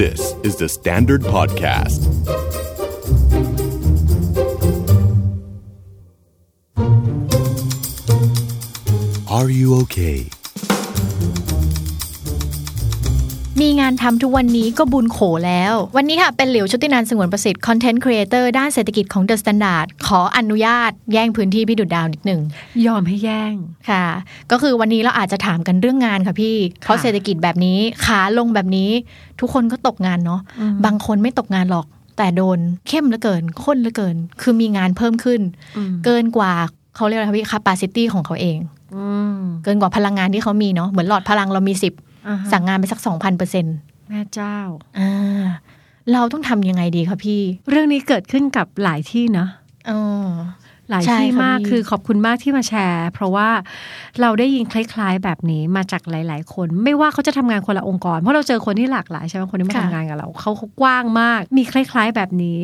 This is the Standard Podcast. Are you okay? มีงานทำทุกวันนี้ก็บุญโขแล้ว วันนี้ค่ะเป็นหลิวชุตินันท์สงวนประสิทธิ์ content creator ด้านเศรษฐกิจของ The Standard ขออนุญาตแย่งพื้นที่พี่ดุจดาวนิดหนึ่งยอมให้แย่งค่ะ ก็คือวันนี้เราอาจจะถามกันเรื่องงานค่ะพี่ เพราะเศรษฐกิจแบบนี้ขาลงแบบนี้ ทุกคนก็ตกงานเนาะอืมบางคนไม่ตกงานหรอก แต่โดนเข้มเหลือเกินข้นเหลือเกิน คือมีงานเพิ่มขึ้นอืมเกินกว่าเขาเรียกอะไรคะพี่ capacity ของเขาเองอืมเกินกว่าพลังงานที่เขามีเนาะเหมือนหลอดพลังเรามีสิบอ่าฮะ สั่งงานไปสักสองพันเปอร์เซ็นต์แม่เจ้าอ่าเราต้องทำยังไงดีคะพี่ เรื่องนี้เกิดขึ้นกับหลายที่เนอะอ๋อหลายใช่ที่ค่ะมากพี่คือขอบคุณมากที่มาแชร์ เพราะว่าเราได้ยินคล้ายๆ แบบนี้มาจากหลาย ๆ คน ไม่ว่าเขาจะทำงานคนละองค์กร เพราะเราเจอคนที่หลากหลายใช่ไหมคนที่มาค่ะทำงานกับเราเขาเขากว้างมาก มีคล้าย ๆ แบบนี้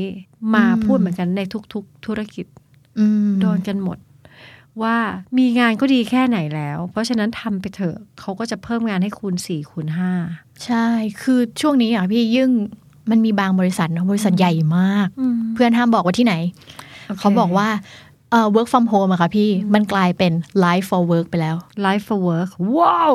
มาอืมพูดเหมือนกันในทุก ๆ ธุรกิจอืมโดนกันหมด ว่ามีงานก็ดีแค่ไหนแล้ว เพราะฉะนั้นทำไปเถอะเขาก็จะเพิ่มงานให้คูณสี่คูณห้าใช่ คือช่วงนี้อะพี่ยิ่งมันมีบางบริษัทเนอะบริษัทใหญ่มาก เพื่อนห้ามบอกว่าที่ไหนโอเคเขาบอกว่าเอ่อ work from home อะค่ะพี่มันกลายเป็น life for work ไปแล้ว life for work ว้าว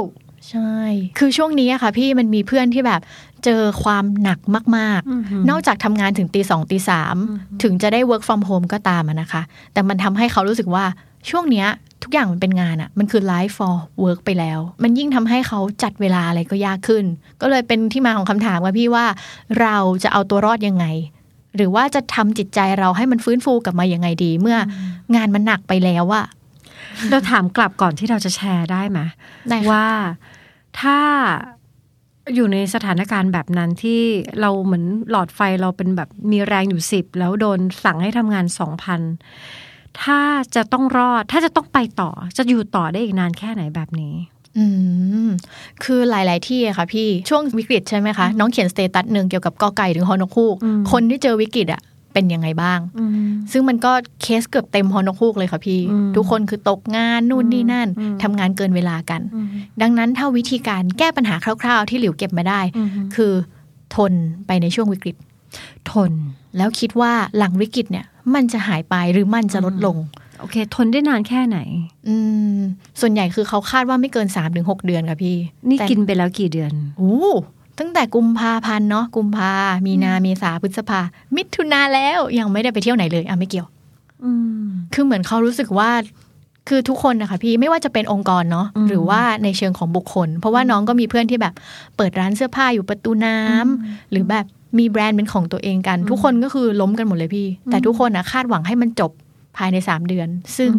ใช่ คือช่วงนี้อะค่ะพี่มันมีเพื่อนที่แบบเจอความหนักมากอือหือๆนอกจากทำงานถึงตีสองตีสามถึงจะได้ work from home ก็ตามอะนะคะ แต่มันทำให้เขารู้สึกว่า ช่วงเนี้ยทุกอย่างมันเป็นงานอะมันคือ life for work ไปแล้ว มันยิ่งทำให้เขาจัดเวลาอะไรก็ยากขึ้น ก็เลยเป็นที่มาของคำถามว่าพี่ว่าเราจะเอาตัวรอดยังไง หรือว่าจะทำจิตใจเราให้มันฟื้นฟูกลับมายังไงดี เมื่องานมันหนักไปแล้วอะเราถามกลับก่อนที่เราจะแชร์ได้ไหมได้ค่ะว่าถ้าอยู่ในสถานการณ์แบบนั้นที่เราเหมือนหลอดไฟเราเป็นแบบมีแรงอยู่สิบแล้วโดนสั่งให้ทำงานสองพัน ถ้าจะต้องรอด ถ้าจะต้องไปต่อ จะอยู่ต่อได้อีกนานแค่ไหนแบบนี้ อืม คือหลาย ๆ ที่อะค่ะพี่ ช่วงวิกฤตใช่ไหมคะ น้องเขียน status หนึ่งเกี่ยวกับกอไก่ถึงฮอนกฮูกอืมคนที่เจอวิกฤตอะเป็นยังไงบ้าง ซึ่งมันก็เคสเกือบเต็มฮอนกฮูกเลยค่ะพี่อืมทุกคนคือตกงานนู่นนี่นั่นอืมทำงานเกินเวลากัน ดังนั้นถ้าวิธีการแก้ปัญหาคร่าว ๆ ที่หลิวเก็บมาได้ คือทนไปในช่วงวิกฤต ทนแล้วคิดว่าหลังวิกฤตเนี่ย มันจะหายไปหรือมันจะลดลง โอเค ทนได้นานแค่ไหน อืม ส่วนใหญ่คือเขาคาดว่าไม่เกิน3าถึงหเดือนค่ะพี่ นี่แต่กินไปแล้วกี่เดือนโอ้ตั้งแต่กุมภาพันธ์เนาะกุมภา มีนาเมษาพฤษภา มิถุนาแล้วยังไม่ได้ไปเที่ยวไหนเลยอะไม่เกี่ยวอืมคือเหมือนเขารู้สึกว่าคือทุกคนนะคะพี่ไม่ว่าจะเป็นองค์กรเนาะอืมหรือว่าในเชิงของบุคคล เพราะว่าน้องก็มีเพื่อนที่แบบ เปิดร้านเสื้อผ้าอยู่ประตูน้ำหรือแบบ มีแบรนด์เป็นของตัวเองกัน ทุกคนก็คือล้มกันหมดเลยพี่ แต่ทุกคนอะคาดหวังให้มันจบภายในสามเดือน ซึ่ง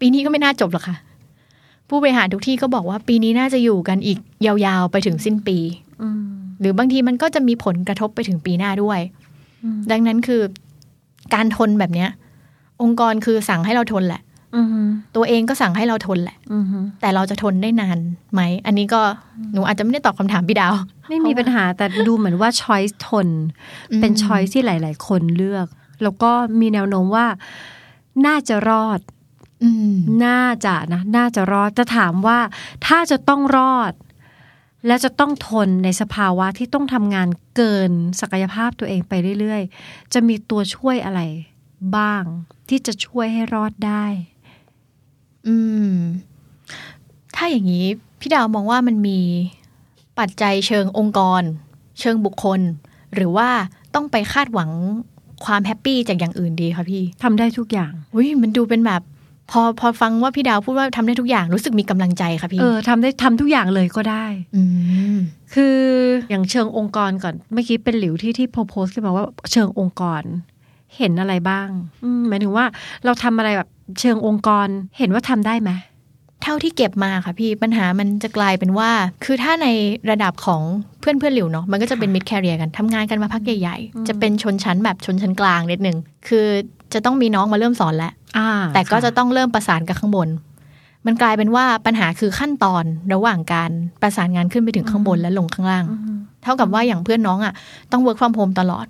ปีนี้ก็ไม่น่าจบหรอกค่ะ ผู้บริหารทุกที่ก็บอกว่าปีนี้น่าจะอยู่กันอีกยาวๆไปถึงสิ้นปีอืมหรือบางทีมันก็จะมีผลกระทบไปถึงปีหน้าด้วยอืมดังนั้นคือการทนแบบเนี้ย องค์กรคือสั่งให้เราทนแหละอืม ตัวเองก็สั่งให้เราทนแหละอืมแต่เราจะทนได้นานไหม อันนี้ก็หนูอาจจะไม่ได้ตอบคำถามพี่ดาว ไม่มีปัญหาแต่ดูเหมือนว่าช้อยส์ทนอืมเป็นช้อยส์ที่หลาย ๆ คนเลือก แล้วก็มีแนวโน้มว่า น่าจะรอดอืมน่าจะนะ น่าจะรอด จะถามว่า ถ้าจะต้องรอด และจะต้องทนในสภาวะที่ต้องทำงานเกินศักยภาพตัวเองไปเรื่อย ๆ จะมีตัวช่วยอะไร บ้างที่จะช่วยให้รอดได้ อืม ถ้าอย่างนี้พี่ดาวมองว่ามันมีปัจจัยเชิงองค์กร เชิงบุคคล หรือว่าต้องไปคาดหวังความแฮปปี้จากอย่างอื่นดีคะพี่ทำได้ทุกอย่างอุ้ยมันดูเป็นแบบ พอพอฟังว่าพี่ดาวพูดว่าทำได้ทุกอย่างรู้สึกมีกำลังใจค่ะพี่เออทำได้ทำทุกอย่างเลยก็ได้อืมคืออย่างเชิงองค์กรก่อนเมื่อกี้เป็นหลิวที่ที่โพสต์ขึ้นมาว่าเชิงองค์กร เห็นอะไรบ้างอืมหมายถึงว่าเราทำอะไรแบบเชิงองค์กรเห็นว่าทำได้ไหมเท่าที่เก็บมาค่ะพี่ปัญหามันจะกลายเป็นว่า คือถ้าในระดับของเพื่อนเพื่อนหลิวเนาะมันก็จะเป็นมิดแคเรียกันทำงานกันมาพักใหญ่ๆ จะเป็นชนชั้นแบบชนชั้นกลางนิดหนึ่งคือจะต้องมีน้องมาเริ่มสอนแล้วอ่าแต่ก็จะต้องเริ่มประสานกับข้างบน มันกลายเป็นว่าปัญหาคือขั้นตอนระหว่างการประสานงานขึ้นไปถึงข้างบนและลงข้างล่าง เท่ากับว่าอย่างเพื่อนน้องอะต้อง work from home ตลอด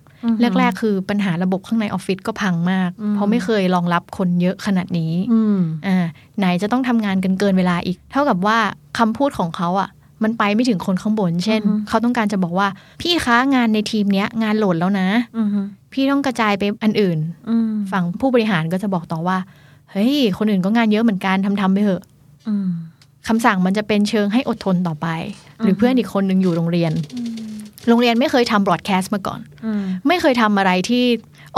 แรก ๆ คือปัญหาระบบข้างในออฟฟิศก็พังมาก เพราะไม่เคยรองรับคนเยอะขนาดนี้อืมอ่าไหนจะต้องทำงานกันเกินเวลาอีก เท่ากับว่าคำพูดของเขาอะมันไปไม่ถึงคนข้างบน เช่นอือฮึเขาต้องการจะบอกว่า พี่คะงานในทีมเนี้ย งานโหลดแล้วนะอืมพี่ต้องกระจายไปอันอื่นอืมฝั่งผู้บริหารก็จะบอกต่อว่า เฮ้ย คนอื่นก็งานเยอะเหมือนกันทำทำไปเถอะอืมคำสั่งมันจะเป็นเชิงให้อดทนต่อไป หรืออฮึเพื่อนอีกคนหนึ่งอยู่โรงเรียน โรงเรียนไม่เคยทำบรอดแคสต์มาก่อนอืมไม่เคยทำอะไรที่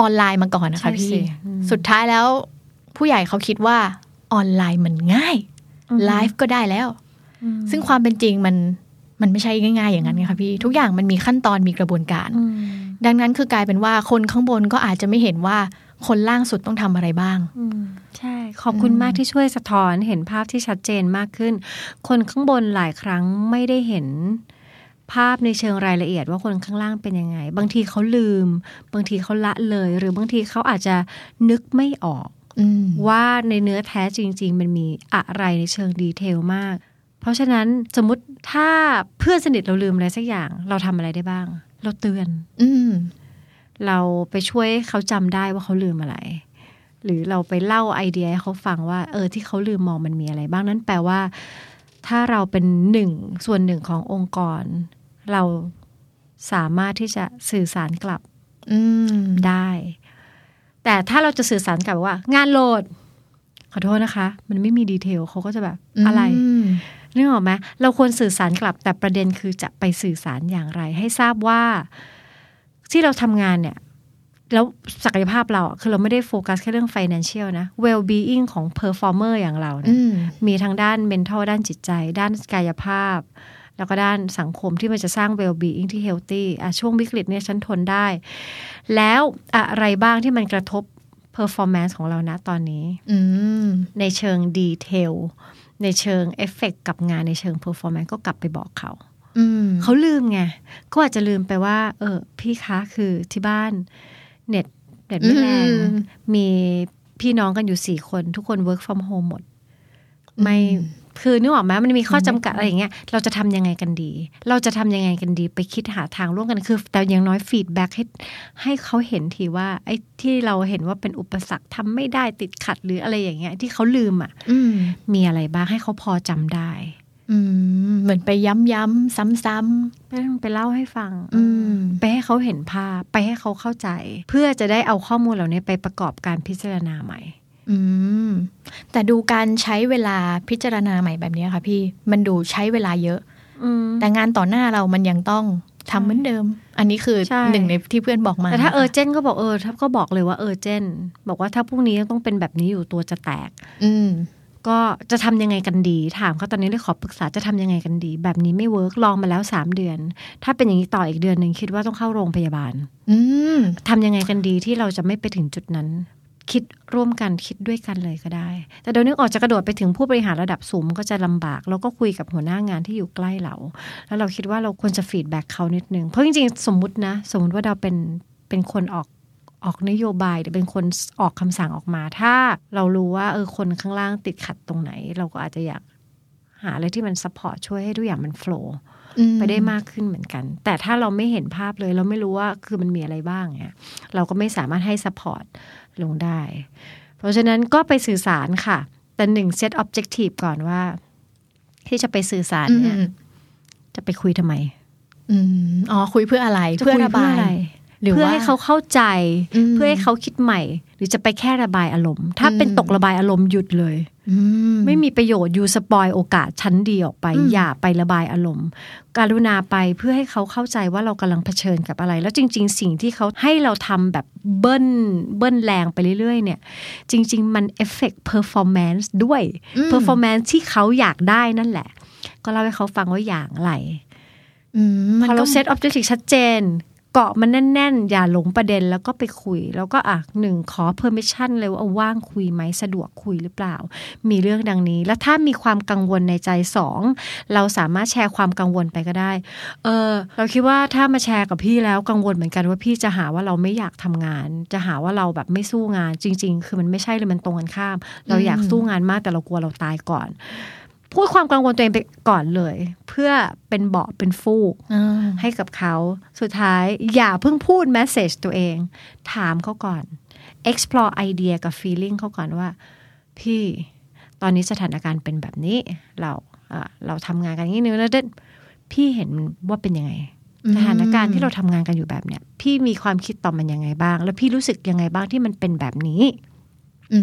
ออนไลน์มาก่อนนะคะใช่พี่สิอืมสุดท้ายแล้ว ผู้ใหญ่เขาคิดว่าออนไลน์มันง่ายอืมไลฟ์ก็ได้แล้วอืมซึ่งความเป็นจริงมันมันไม่ใช่ง่าย ๆ อย่างนั้นไงคะพี่ ทุกอย่างมันมีขั้นตอนมีกระบวนการอืมดังนั้นคือกลายเป็นว่าคนข้างบนก็อาจจะไม่เห็นว่า คนล่างสุดต้องทำอะไรบ้างอืมใช่ ขอบคุณมากที่ช่วยสะท้อนเห็นภาพที่ชัดเจนมากขึ้น คนข้างบนหลายครั้งไม่ได้เห็นภาพในเชิงรายละเอียดว่าคนข้างล่างเป็นยังไง บางทีเขาลืม บางทีเขาละเลย หรือบางทีเขาอาจจะนึกไม่ออกอืมว่าในเนื้อแท้จริง ๆ มันมีอะไรในเชิงดีเทลมาก เพราะฉะนั้นสมมติถ้าเพื่อนสนิทเราลืมอะไรสักอย่าง เราทำอะไรได้บ้าง เราเตือน อืม เราไปช่วยเขาจำได้ว่าเขาลืมอะไร หรือเราไปเล่าไอเดียให้เขาฟังว่า เออที่เขาลืมมองมันมีอะไร บ้างนั่นแปลว่า ถ้าเราเป็นหนึ่งส่วนหนึ่งขององค์กร เราสามารถที่จะสื่อสารกลับอืมได้ แต่ถ้าเราจะสื่อสารกลับว่า งานโหลด ขอโทษนะคะ มันไม่มี detail เขาก็จะแบบอะไรมนึกออกไหมเราควรสื่อสารกลับแต่ประเด็นคือจะไปสื่อสารอย่างไร ให้ทราบว่า ที่เราทำงานเนี่ย แล้วศักยภาพเราอะคือเราไม่ได้โฟกัสแค่เรื่อง financial นะ well being ของ performer อย่างเราเนี่ยอืมมีทั้งด้าน mental ด้านจิตใจ ด้านกายภาพ แล้วก็ด้านสังคมที่มันจะสร้าง well being ที่ healthy อะช่วงวิกฤตเนี่ยฉันทนได้ แล้วอะไรบ้างที่มันกระทบ performance ของเรานะตอนนี้อืมในเชิง detail ในเชิงเอฟเฟกกับงานในเชิง performance ก็กลับไปบอกเขาอืม เขาลืมไงก็อาจจะลืมไปว่า เออ พี่คะคือที่บ้าน เน็ตเน็ตไม่แรงอืมมีพี่น้องกันอยู่สี่คน ทุกคน work from home หมด ไม่อืมคือนึกออกไหมมันมีข้อจำกัดอะไรอย่างเงี้ยเราจะทำยังไงกันดี เราจะทำยังไงกันดี ไปคิดหาทางร่วมกันคือ แต่อย่างน้อยฟีดแบ็กให้ให้เขาเห็นทีว่า ไอ้ที่เราเห็นว่าเป็นอุปสรรคทำไม่ได้ติดขัดหรืออะไรอย่างเงี้ย ที่เขาลืมอะอืมมีอะไรบ้างให้เขาพอจำได้ อืมเหมือนไปย้ำย้ำซ้ำซ้ไม่ต้องไปเล่าให้ฟังำอืมไปให้เขาเห็นภาพ ไปให้เขาเข้าใจ เพื่อจะได้เอาข้อมูลเหล่านี้ไปประกอบการพิจารณาใหม่ อืม แต่ดูการใช้เวลาพิจารณาใหม่แบบนี้ค่ะ พี่มันดูใช้เวลาเยอะอืมแต่งานต่อหน้าเรามันยังต้องทำเหมือนเดิม อันนี้คือใช่หนึ่งในที่เพื่อนบอกมาแต่ถ้านะคะเออเจนก็บอกเออถ้าก็บอกเลยว่าเออเจนบอกว่าถ้าพรุ่งนี้ต้องเป็นแบบนี้อยู่ตัวจะแตก อืม ก็จะทำยังไงกันดี ถามเขาตอนนี้เลยขอปรึกษาจะทำยังไงกันดี แบบนี้ไม่ work ลองมาแล้วสามเดือน ถ้าเป็นอย่างนี้ต่ออีกเดือนหนึ่งคิดว่าต้องเข้าโรงพยาบาล อืมทำยังไงกันดีที่เราจะไม่ไปถึงจุดนั้น คิดร่วมกันคิดด้วยกันเลยก็ได้ แต่เดี๋ยวนึกออกจะกระโดดไปถึงผู้บริหารระดับสูงมันก็จะลำบากเราก็คุยกับหัวหน้างานที่อยู่ใกล้เรา แล้วเราคิดว่าเราควรจะฟีดแบ็กเขานิดนึงเพราะจริงๆสมมุตินะ สมมติว่าเราเป็นเป็นคนออก ออกนโยบายหรือเป็นคนออกคำสั่งออกมา ถ้าเรารู้ว่าเออคนข้างล่างติดขัดตรงไหน เราก็อาจจะอยากหาอะไรที่มัน support ช่วยให้ทุกอย่างมัน flow อืมไปได้มากขึ้นเหมือนกัน แต่ถ้าเราไม่เห็นภาพเลย เราไม่รู้ว่าคือมันมีอะไรบ้างเนี่ยเราก็ไม่สามารถให้ support ลงได้ เพราะฉะนั้นก็ไปสื่อสารค่ะ แต่หนึ่ง set objective ก่อนว่า ที่จะไปสื่อสารเนี่ยอืมจะไปคุยทำไมอืมอ๋อคุยเพื่ออะไรจะเพื่อคุยระบายอะไรหรือ เพื่อว่าให้เขาเข้าใจอืมเพื่อให้เขาคิดใหม่ หรือจะไปแค่ระบายอารมณ์ ถ้าเป็นอืมตกระบายอารมณ์หยุดเลยอืมไม่มีประโยชน์อยู่ spoil โอกาสชั้นดีออกไปอืมอย่าไประบายอารมณ์ กรุณาไปเพื่อให้เขาเข้าใจว่าเรากำลังเผชิญกับอะไร แล้วจริง ๆ สิ่งที่เขาให้เราทำแบบเบิ้ลเบิ้ลแรงไปเรื่อย ๆ เนี่ย จริง ๆ มัน effect performance ด้วยอืม performance ที่เขาอยากได้นั่นแหละ ก็เล่าให้เขาฟังว่าอย่างไรอืมมันพอก็เรา set objective ชัดเจน เกาะมันแน่น ๆ อย่าหลงประเด็นแล้วก็ไปคุย แล้วก็อะหนึ่งขอ permission เลยว่าเอาว่างคุยไหมสะดวกคุยหรือเปล่า มีเรื่องดังนี้ แล้วถ้ามีความกังวลในใจสองเราสามารถแชร์ความกังวลไปก็ได้ เออเราคิดว่าถ้ามาแชร์กับพี่แล้วกังวลเหมือนกันว่าพี่จะหาว่าเราไม่อยากทำงาน จะหาว่าเราแบบไม่สู้งานจริง ๆ คือมันไม่ใช่เลยมันตรงกันข้าม เราอยากสู้งานมากแต่เรากลัวเราตายก่อน พูดความกังวลตัวเองไปก่อนเลย เพื่อเป็นเบาะเป็นฟูกอ่าให้กับเขาสุดท้ายอย่าเพิ่งพูด message ตัวเอง ถามเขาก่อน explore ไอเดียกับ feeling เขาก่อนว่า พี่ตอนนี้สถานการณ์เป็นแบบนี้ เราเอ่อเราทำงานกันอย่างนี้นึงแล้วเด็ดพี่เห็นว่าเป็นยังไงสถานการณ์ที่เราทำงานกันอยู่แบบเนี้ยพี่มีความคิดต่อมันยังไงบ้าง แล้วพี่รู้สึกยังไงบ้างที่มันเป็นแบบนี้ อื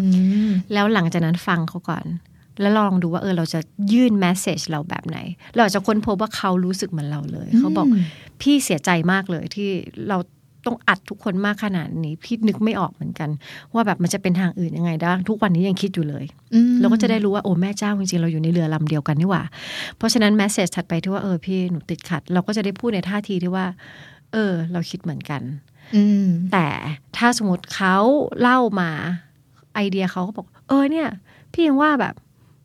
มแล้วหลังจากนั้นฟังเขาก่อน แล้วลองดูว่าเออเราจะยื่นแมสเซจเราแบบไหน เราอาจจะค้นพบว่าเขารู้สึกเหมือนเราเลย เขาบอกพี่เสียใจมากเลยที่เราต้องอัดทุกคนมากขนาดนี้ พี่นึกไม่ออกเหมือนกัน ว่าแบบมันจะเป็นทางอื่นยังไงได้ทุกวันนี้ยังคิดอยู่เลยอืมเราก็จะได้รู้ว่าโอ้แม่เจ้าจริงๆเราอยู่ในเรือลำเดียวกันนี่หว่า เพราะฉะนั้นแมสเซจถัดไปที่ว่าเออพี่หนูติดขัด เราก็จะได้พูดในท่าทีที่ว่า เออ เราคิดเหมือนกันอืมแต่ถ้าสมมติเขาเล่ามาไอเดียเขาก็บอก เออเนี่ย พี่ยังว่าแบบ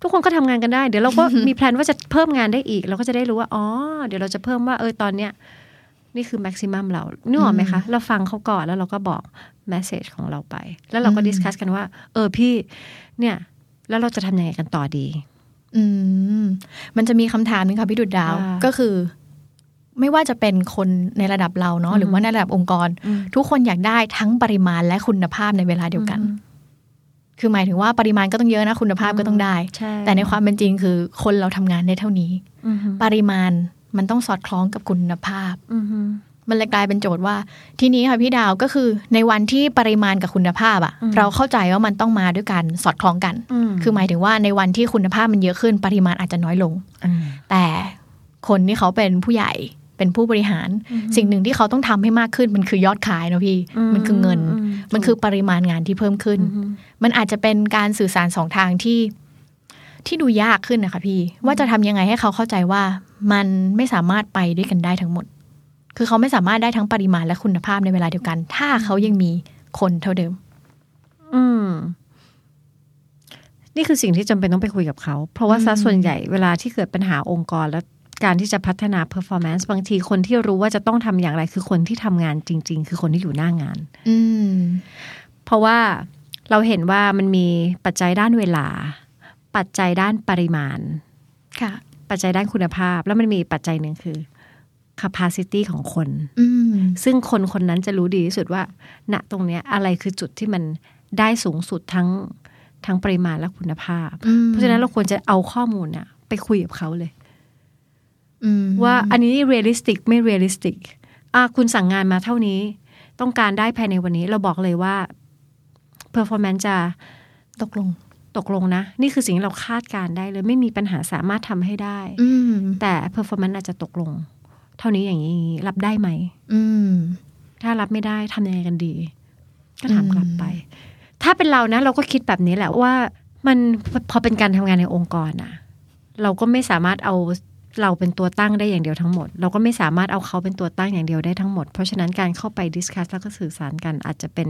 ทุกคนก็ทำงานกันได้ เดี๋ยวเราก็มีแพลนว่าจะเพิ่มงานได้อีก เราก็จะได้รู้ว่าอ๋อเดี๋ยวเราจะเพิ่มว่าเออตอนเนี้ยนี่คือ maximum เรานึกออกไหมคะ เราฟังเขาก่อนแล้วเราก็บอก message ของเราไป แล้วเราก็อืม discuss กันว่า เออพี่ เนี่ย แล้วเราจะทำยังไงกันต่อดี อืม มันจะมีคำถามหนึ่งค่ะพี่ดุจดาวว่าก็คือ ไม่ว่าจะเป็นคนในระดับเราเนาะหรือว่าในระดับองค์กรอืมทุกคนอยากได้ทั้งปริมาณและคุณภาพในเวลาเดียวกัน คือหมายถึงว่าปริมาณก็ต้องเยอะนะคุณภาพก็ต้องได้ใช่แต่ในความเป็นจริงคือคนเราทำงานได้เท่านี้อือฮึปริมาณมันต้องสอดคล้องกับคุณภาพอือฮึมันเลยกลายเป็นโจทย์ว่า ทีนี้ค่ะพี่ดาวก็คือในวันที่ปริมาณกับคุณภาพอะเราเข้าใจว่ามันต้องมาด้วยกันสอดคล้องกัน คือหมายถึงว่าในวันที่คุณภาพมันเยอะขึ้นปริมาณอาจจะน้อยลงอืมแต่คนที่เขาเป็นผู้ใหญ่ เป็นผู้บริหาร สิ่งหนึ่งที่เขาต้องทำให้มากขึ้น มันคือยอดขายเนอะพี่ มันคือเงิน มันคือปริมาณงานที่เพิ่มขึ้น มันอาจจะเป็นการสื่อสารสองทางที่ที่ดูยากขึ้นนะคะพี่ ว่าจะทำยังไงให้เขาเข้าใจว่ามันไม่สามารถไปด้วยกันได้ทั้งหมด คือเขาไม่สามารถได้ทั้งปริมาณและคุณภาพในเวลาเดียวกัน ถ้าเขายังมีคนเท่าเดิม อืมนี่คือสิ่งที่จำเป็นต้องไปคุยกับเขา เพราะว่าซะส่วนใหญ่เวลาที่เกิดปัญหาองค์กรและ การที่จะพัฒนา performance บางทีคนที่รู้ว่าจะต้องทำอย่างไร คือคนที่ทำงานจริง ๆ คือคนที่อยู่หน้างานอืมเพราะว่าเราเห็นว่ามันมีปัจจัยด้านเวลา ปัจจัยด้านปริมาณ ค่ะ ปัจจัยด้านคุณภาพ แล้วมันมีปัจจัยหนึ่งคือ capacity ของคนอืมซึ่งคนคนนั้นจะรู้ดีที่สุดว่า ณตรงเนี้ย อะไรคือจุดที่มันได้สูงสุดทั้งทั้งปริมาณและคุณภาพอืมเพราะฉะนั้นเราควรจะเอาข้อมูลน่ะไปคุยกับเขาเลยอืม ว่าอันนี้ realistic ไม่ realisticอะคุณสั่งงานมาเท่านี้ ต้องการได้ภายในวันนี้ เราบอกเลยว่า performance จะตกลงตกลงนะ นี่คือสิ่งที่เราคาดการณ์ได้เลย ไม่มีปัญหาสามารถทำให้ได้อืมแต่ performance อาจจะตกลง เท่านี้อย่างนี้อย่างนี้รับได้ไหมอืมถ้ารับไม่ได้ทำยังไงกันดี ก็ถามอืมกลับไป ถ้าเป็นเรานะ เราก็คิดแบบนี้แหละว่า มันพอเป็นการทำงานในองค์กรนะเราก็ไม่สามารถเอา เราเป็นตัวตั้งได้อย่างเดียวทั้งหมด เราก็ไม่สามารถเอาเขาเป็นตัวตั้งอย่างเดียวได้ทั้งหมด เพราะฉะนั้นการเข้าไป discuss แล้วก็สื่อสารกันอาจจะเป็น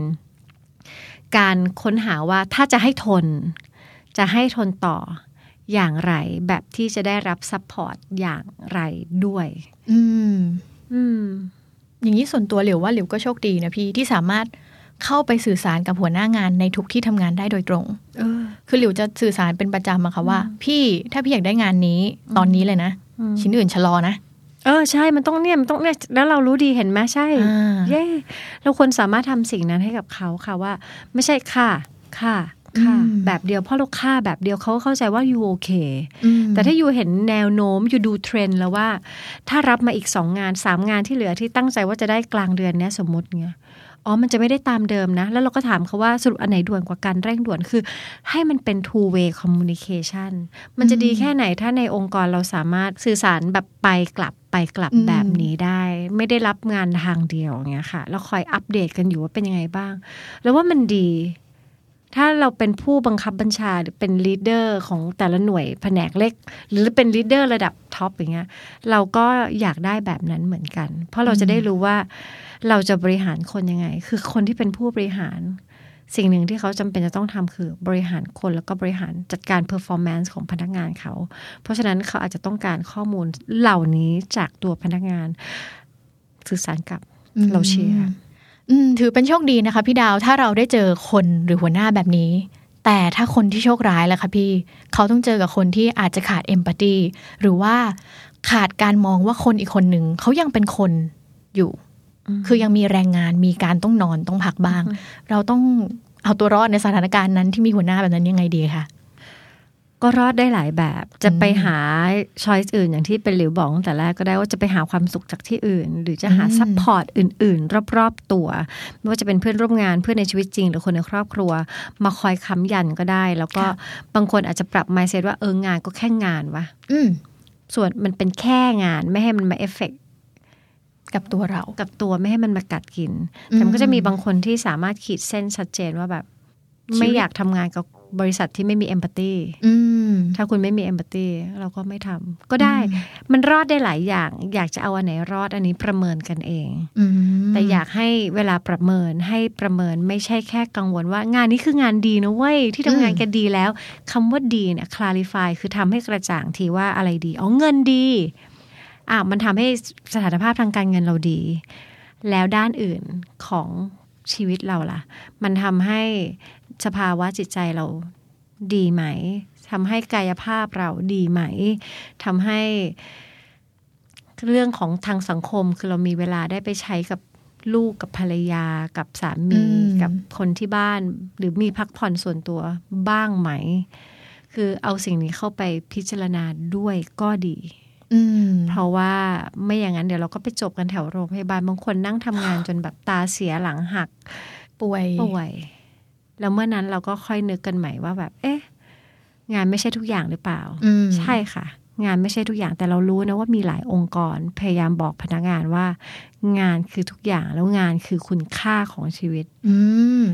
การค้นหาว่าถ้าจะให้ทน จะให้ทนต่ออย่างไร แบบที่จะได้รับ support อย่างไรด้วย อืม อืม อย่างนี้ส่วนตัวหลิวว่าหลิวก็โชคดีนะพี่ที่สามารถเข้าไปสื่อสารกับหัวหน้างานในทุกที่ทำงานได้โดยตรงเออคือหลิวจะสื่อสารเป็นประจำอะค่ะว่า พี่ถ้าพี่อยากได้งานนี้ตอนนี้เลยนะอืม ชิ้นอื่นชะลอนะ เออใช่มันต้องเนี่ยมันต้องเนี่ยแล้วเรารู้ดีเห็นไหมใช่อ่าเย้เราควรสามารถทำสิ่งนั้นให้กับเขาค่ะว่า ไม่ใช่ค่ะค่ะค่ะอืมแบบเดียวเพราะเราค่าแบบเดียวเขาก็เข้าใจว่าอยู่โอเคอืมแต่ถ้าอยู่เห็นแนวโน้มอยู่ดูเทรนด์แล้วว่า ถ้ารับมาอีกสองงานสามงานที่เหลือที่ตั้งใจว่าจะได้กลางเดือนเนี้ยสมมติเงี้ย อ๋อมันจะไม่ได้ตามเดิมนะ แล้วเราก็ถามเขาว่าสรุปอันไหนด่วนกว่ากันเร่งด่วนคือ ให้มันเป็น two way communication มันจะดีแค่ไหนถ้าในองค์กรเราสามารถสื่อสารแบบไปกลับไปกลับอืมแบบนี้ได้ ไม่ได้รับงานทางเดียวอย่างเงี้ยค่ะ แล้วคอยอัปเดตกันอยู่ว่าเป็นยังไงบ้าง แล้วว่ามันดี ถ้าเราเป็นผู้บังคับบัญชาหรือเป็น leader ของแต่ละหน่วยแผนกเล็ก หรือเป็น leader ระดับ top อย่างเงี้ยเราก็อยากได้แบบนั้นเหมือนกัน เพราะเราจะได้รู้ว่าเราจะบริหารคนยังไง คือคนที่เป็นผู้บริหาร สิ่งหนึ่งที่เขาจำเป็นจะต้องทำคือบริหารคนแล้วก็บริหารจัดการ performance ของพนักงานเขา เพราะฉะนั้นเขาอาจจะต้องการข้อมูลเหล่านี้จากตัวพนักงานสื่อสารกับเราเชียร์ ถือเป็นโชคดีนะคะพี่ดาวถ้าเราได้เจอคนหรือหัวหน้าแบบนี้ แต่ถ้าคนที่โชคร้ายล่ะคะพี่ เขาต้องเจอกับคนที่อาจจะขาด empathy หรือว่าขาดการมองว่าคนอีกคนหนึ่งเขายังเป็นคนอยู่ คือยังมีแรงงานมีการต้องนอนต้องพักบ้าง เราต้องเอาตัวรอดในสถานการณ์นั้นที่มีหัวหน้าแบบนั้นยังไงดีคะ ก็รอดได้หลายแบบ จะไปหา choice อื่นอย่างที่เป็นหลิวบอกตั้งแต่แรกก็ได้ว่าจะไปหาความสุขจากที่อื่น หรือจะหาอืม support อื่น ๆ รอบ ๆ ตัว ไม่ว่าจะเป็นเพื่อนร่วมงานเพื่อนในชีวิตจริง หรือคนในครอบครัว มาคอยค้ำยันก็ได้ แล้วก็บางคนอาจจะปรับ mindset ว่าเอองานก็แค่งานวะอืมส่วนมันเป็นแค่งานไม่ให้มันมาเอฟเฟกกับตัวเรา กับตัวไม่ให้มันมากัดกินอืมแต่มันก็จะมีบางคนที่สามารถขีดเส้นชัดเจนว่าแบบชีวิตไม่อยากทำงานกับ บริษัทที่ไม่มีเอมพัตตีอืมถ้าคุณไม่มีเอมพัตตีเราก็ไม่ทำก็ได้ มันรอดได้หลายอย่าง อยากจะเอาอันไหนรอดอันนี้ประเมินกันเองอืมแต่อยากให้เวลาประเมินให้ประเมินไม่ใช่แค่กังวลว่างานนี้คืองานดีนะเว้ยที่ทำงานแกันดีแล้วคำว่าดีเนี่ย clarify คือทำให้กระจ่างทีว่าอะไรดีอ๋อเงินดีอะมันทำให้สถานภาพทางการเงินเราดี แล้วด้านอื่นของชีวิตเราล่ะ มันทำให้ สภาวะจิตใจเราดีไหมทำให้กายภาพเราดีไหมทำให้เรื่องของทางสังคมคือเรามีเวลาได้ไปใช้กับลูกกับภรรยากับสามีอืมกับคนที่บ้าน หรือมีพักผ่อนส่วนตัวบ้างไหม คือเอาสิ่งนี้เข้าไปพิจารณาด้วยก็ดีอืมเพราะว่าไม่อย่างนั้นเดี๋ยวเราก็ไปจบกันแถวโรงพยาบาลบางคนนั่งทำงานจนแบบตาเสียหลังหัก ป่วยป่วย แล้วเมื่อนั้นเราก็ค่อยนึกกันใหม่ว่าแบบ เอ๊ะ งานไม่ใช่ทุกอย่างหรือเปล่าอืมใช่ค่ะ งานไม่ใช่ทุกอย่างแต่เรารู้นะว่ามีหลายองค์กรพยายามบอกพนักงานว่า งานคือทุกอย่างแล้วงานคือคุณค่าของชีวิตอืม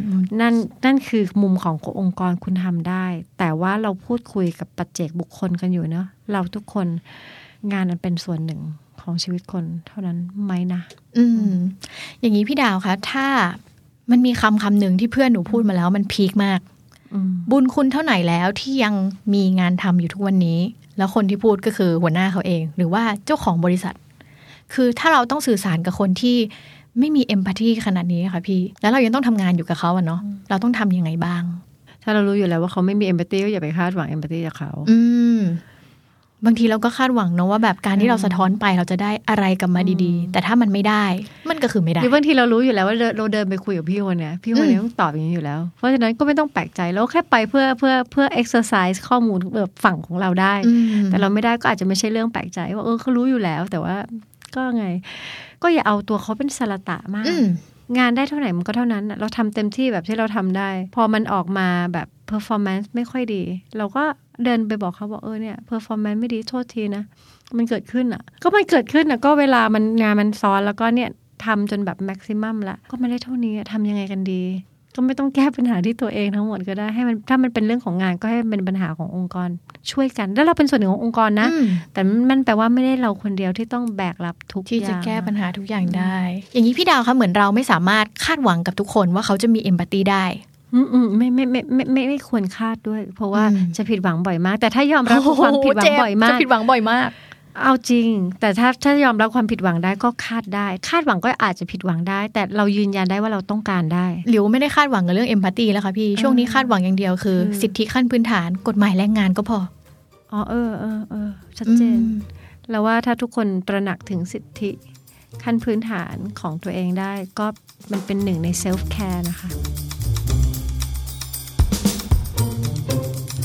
นั่นนั่นคือมุมขององค์กรคุณทำได้ แต่ว่าเราพูดคุยกับปัจเจกบุคคลกันอยู่เนอะเราทุกคนงานมันเป็นส่วนหนึ่งของชีวิตคนเท่านั้นไหมนะ อืม อย่างนี้พี่ดาวคะ ถ้า มันมีคำคำหนึ่งที่เพื่อนหนูพูดมาแล้วมันพีคมากอืมบุญคุณเท่าไหนแล้วที่ยังมีงานทำอยู่ทุกวันนี้ แล้วคนที่พูดก็คือหัวหน้าเขาเอง หรือว่าเจ้าของบริษัท คือถ้าเราต้องสื่อสารกับคนที่ไม่มีเอมพัตตีขนาดนี้ค่ะพี่ แล้วเรายังต้องทำงานอยู่กับเขาอะเนาะเราต้องทำยังไงบ้าง ถ้าเรารู้อยู่แล้วว่าเขาไม่มีเอมพัตตีก็อย่าไปคาดหวังเอมพัตตีจากเขา อืม บางทีเราก็คาดหวังเนอะว่าแบบการที่เราสะท้อนไปเราจะได้อะไรกลับมาดีๆ แต่ถ้ามันไม่ได้ มันก็คือไม่ได้หรือบางทีเรารู้อยู่แล้วว่าเราเราเดินไปคุยกับพี่คนเนี้ยพี่คนเนี้ยต้องตอบอย่างนี้อยู่แล้ว เพราะฉะนั้นก็ไม่ต้องแปลกใจแล้วแค่ไปเพื่อเพื่อเพื่อ exercise ข้อมูลแบบฝั่งของเราได้อืมแต่เราไม่ได้ก็อาจจะไม่ใช่เรื่องแปลกใจว่าเออเขารู้อยู่แล้ว แต่ว่าก็ไง ก็อย่าเอาตัวเขาเป็นสารตะมากอืม งานได้เท่าไหร่มันก็เท่านั้น เราทำเต็มที่แบบที่เราทำได้ พอมันออกมาแบบ performance ไม่ค่อยดี เราก็เดินไปบอกเขาบอกเออเนี่ย performance ไม่ดีโทษทีนะ มันเกิดขึ้นอะ ก็มันเกิดขึ้นอะก็เวลามันงานมันซ้อนแล้วก็เนี่ยทำจนแบบ maximum ละก็ไม่ได้เท่านี้อะทำยังไงกันดี ก็ไม่ต้องแก้ปัญหาที่ตัวเองทั้งหมดก็ได้ให้มันถ้ามันเป็นเรื่องของงานก็ให้มันเป็นปัญหาขององค์กรช่วยกัน แล้วเราเป็นส่วนหนึ่งขององค์กรนะอืมแต่มันแปลว่าไม่ได้เราคนเดียวที่ต้องแบกรับทุกที่จะอย่างแก้ปัญหาทุกอย่างได้ อย่างนี้พี่ดาวคะเหมือนเราไม่สามารถคาดหวังกับทุกคนว่าเขาจะมีเอมพัตตีได้อืมอืมไม่ไม่ไม่ไม่ไม่ไม่ควรคาดด้วย เพราะว่าอืมจะผิดหวังบ่อยมาก แต่ถ้ายอมรับความผิดหวังบ่อยมาจะกผิดหวังบ่อยมาก เอาจริง แต่ถ้าถ้ายอมรับความผิดหวังได้ก็คาดได้ คาดหวังก็อาจจะผิดหวังได้ แต่เรายืนยันได้ว่าเราต้องการได้หลิวไม่ได้คาดหวังกับเรื่อง empathy แล้วค่ะพี่ช่วงนี้คาดหวังอย่างเดียวคือคือสิทธิขั้นพื้นฐานกฎหมายแรงงานก็พออ๋อเออเออเออชัดเจนอืมแล้วว่าถ้าทุกคนตระหนักถึงสิทธิขั้นพื้นฐานของตัวเองได้ ก็มันเป็นหนึ่งใน self-care นะคะ